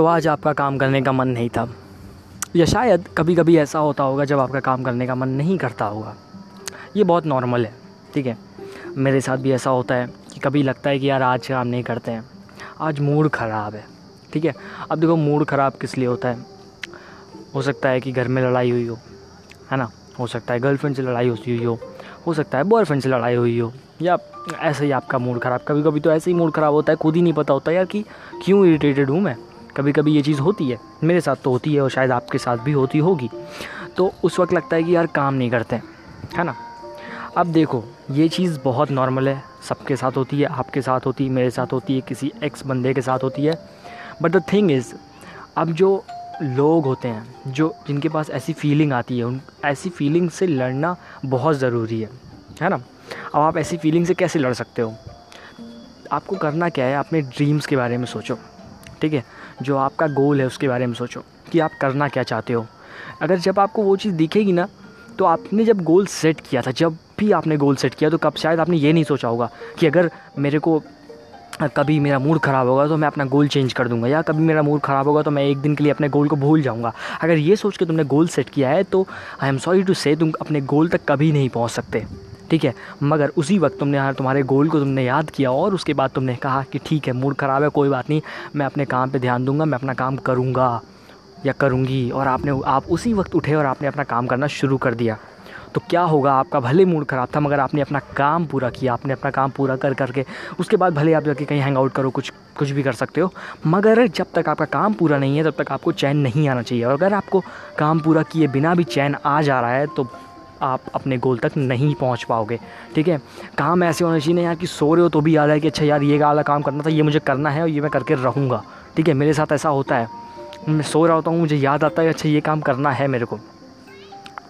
तो आज आपका काम करने का मन नहीं था। या शायद कभी कभी ऐसा होता होगा जब आपका काम करने का मन नहीं करता होगा। ये बहुत नॉर्मल है, ठीक है? मेरे साथ भी ऐसा होता है कि कभी लगता है कि यार आज काम नहीं करते हैं। आज मूड ख़राब है, ठीक है? अब देखो मूड ख़राब किस लिए होता है? हो सकता है कि घर में लड़ाई हुई हो, है ना? हो सकता है गर्लफ्रेंड से लड़ाई होती हुई हो हो सकता है बॉयफ्रेंड से लड़ाई हुई हो, या ऐसे ही आपका मूड ख़राब। कभी कभी तो ऐसे ही मूड ख़राब होता है, खुद ही नहीं पता होता यार कि क्यों इरीटेटेड हूँ मैं? कभी कभी ये चीज़ होती है। मेरे साथ तो होती है और शायद आपके साथ भी होती होगी। तो उस वक्त लगता है कि यार काम नहीं करते हैं, है ना? अब देखो, ये चीज़ बहुत नॉर्मल है। सबके साथ होती है, आपके साथ होती है, मेरे साथ होती है, किसी एक्स बंदे के साथ होती है। बट द थिंग इज़ अब जो लोग होते हैं, जो जिनके पास ऐसी फीलिंग आती है, उन, ऐसी फीलिंग से लड़ना बहुत ज़रूरी है है ना? अब आप ऐसी फीलिंग से कैसे लड़ सकते हो? आपको करना क्या है? अपने ड्रीम्स के बारे में सोचो। ठीक है, जो आपका गोल है उसके बारे में सोचो कि आप करना क्या चाहते हो। अगर जब आपको वो चीज़ दिखेगी ना तो आपने जब गोल सेट किया था, जब भी आपने गोल सेट किया तो कब शायद आपने ये नहीं सोचा होगा कि अगर मेरे को कभी मेरा मूड ख़राब होगा तो मैं अपना गोल चेंज कर दूँगा, या कभी मेरा मूड ख़राब होगा तो मैं एक दिन के लिए अपने गोल को भूल जाऊँगा। अगर ये सोच के तुमने गोल सेट किया है तो आई एम सॉरी टू से तुम अपने गोल तक कभी नहीं पहुँच सकते। ठीक है? मगर उसी वक्त तुमने यहाँ तुम्हारे गोल को तुमने याद किया और उसके बाद तुमने कहा कि ठीक है, मूड ख़राब है, कोई बात नहीं, मैं अपने काम पर ध्यान दूँगा, मैं अपना काम करूँगा या करूँगी और आपने, आप उसी वक्त उठे और आपने अपना काम करना शुरू कर दिया। तो क्या होगा, आपका भले मूड ख़राब था, मगर आपने अपना काम पूरा किया, आपने अपना काम पूरा कर, करके, उसके बाद भले आप जाके कहीं हैंग आउट करो, कुछ कुछ भी कर सकते हो, मगर जब तक आपका काम पूरा नहीं है, तब तक आपको चैन नहीं आना चाहिए। और अगर आपको काम पूरा किए बिना भी चैन आ जा रहा है तो आप अपने गोल तक नहीं पहुँच पाओगे। ठीक है? काम ऐसे होना चाहिए ना यार कि सो रहे हो तो भी याद है कि अच्छा यार ये वाला काम करना था, ये मुझे करना है और ये मैं करके रहूँगा। ठीक है? मेरे साथ ऐसा होता है। मैं सो रहा होता हूँ, मुझे याद आता है अच्छा ये काम करना है मेरे को।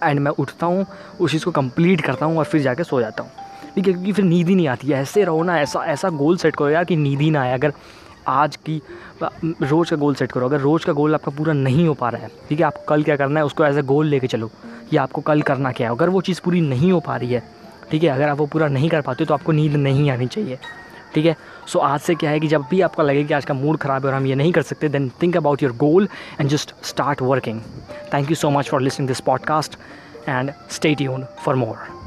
एंड मैं उठता हूँ, उस चीज़ को कंप्लीट करता हूँ और फिर जाके सो जाता हूँ। ठीक है? क्योंकि फिर नींद ही नहीं आती है। ऐसे रहो ना, ऐसा ऐसा गोल सेट करो यार कि नींद ही ना आए। अगर आज की, रोज़ का गोल सेट करो। अगर रोज़ का गोल आपका पूरा नहीं हो पा रहा है, ठीक है? आप कल क्या करना है, उसको एज ए गोल लेके चलो। कि आपको कल करना क्या है। अगर वो चीज़ पूरी नहीं हो पा रही है, ठीक है, अगर आप वो पूरा नहीं कर पाते तो आपको नींद नहीं आनी चाहिए, ठीक है। सो आज से क्या है कि जब भी आपका लगे कि आज का मूड ख़राब है और हम ये नहीं कर सकते then think about your goal and just start working thank you so much for listening this podcast and stay यून फॉर more.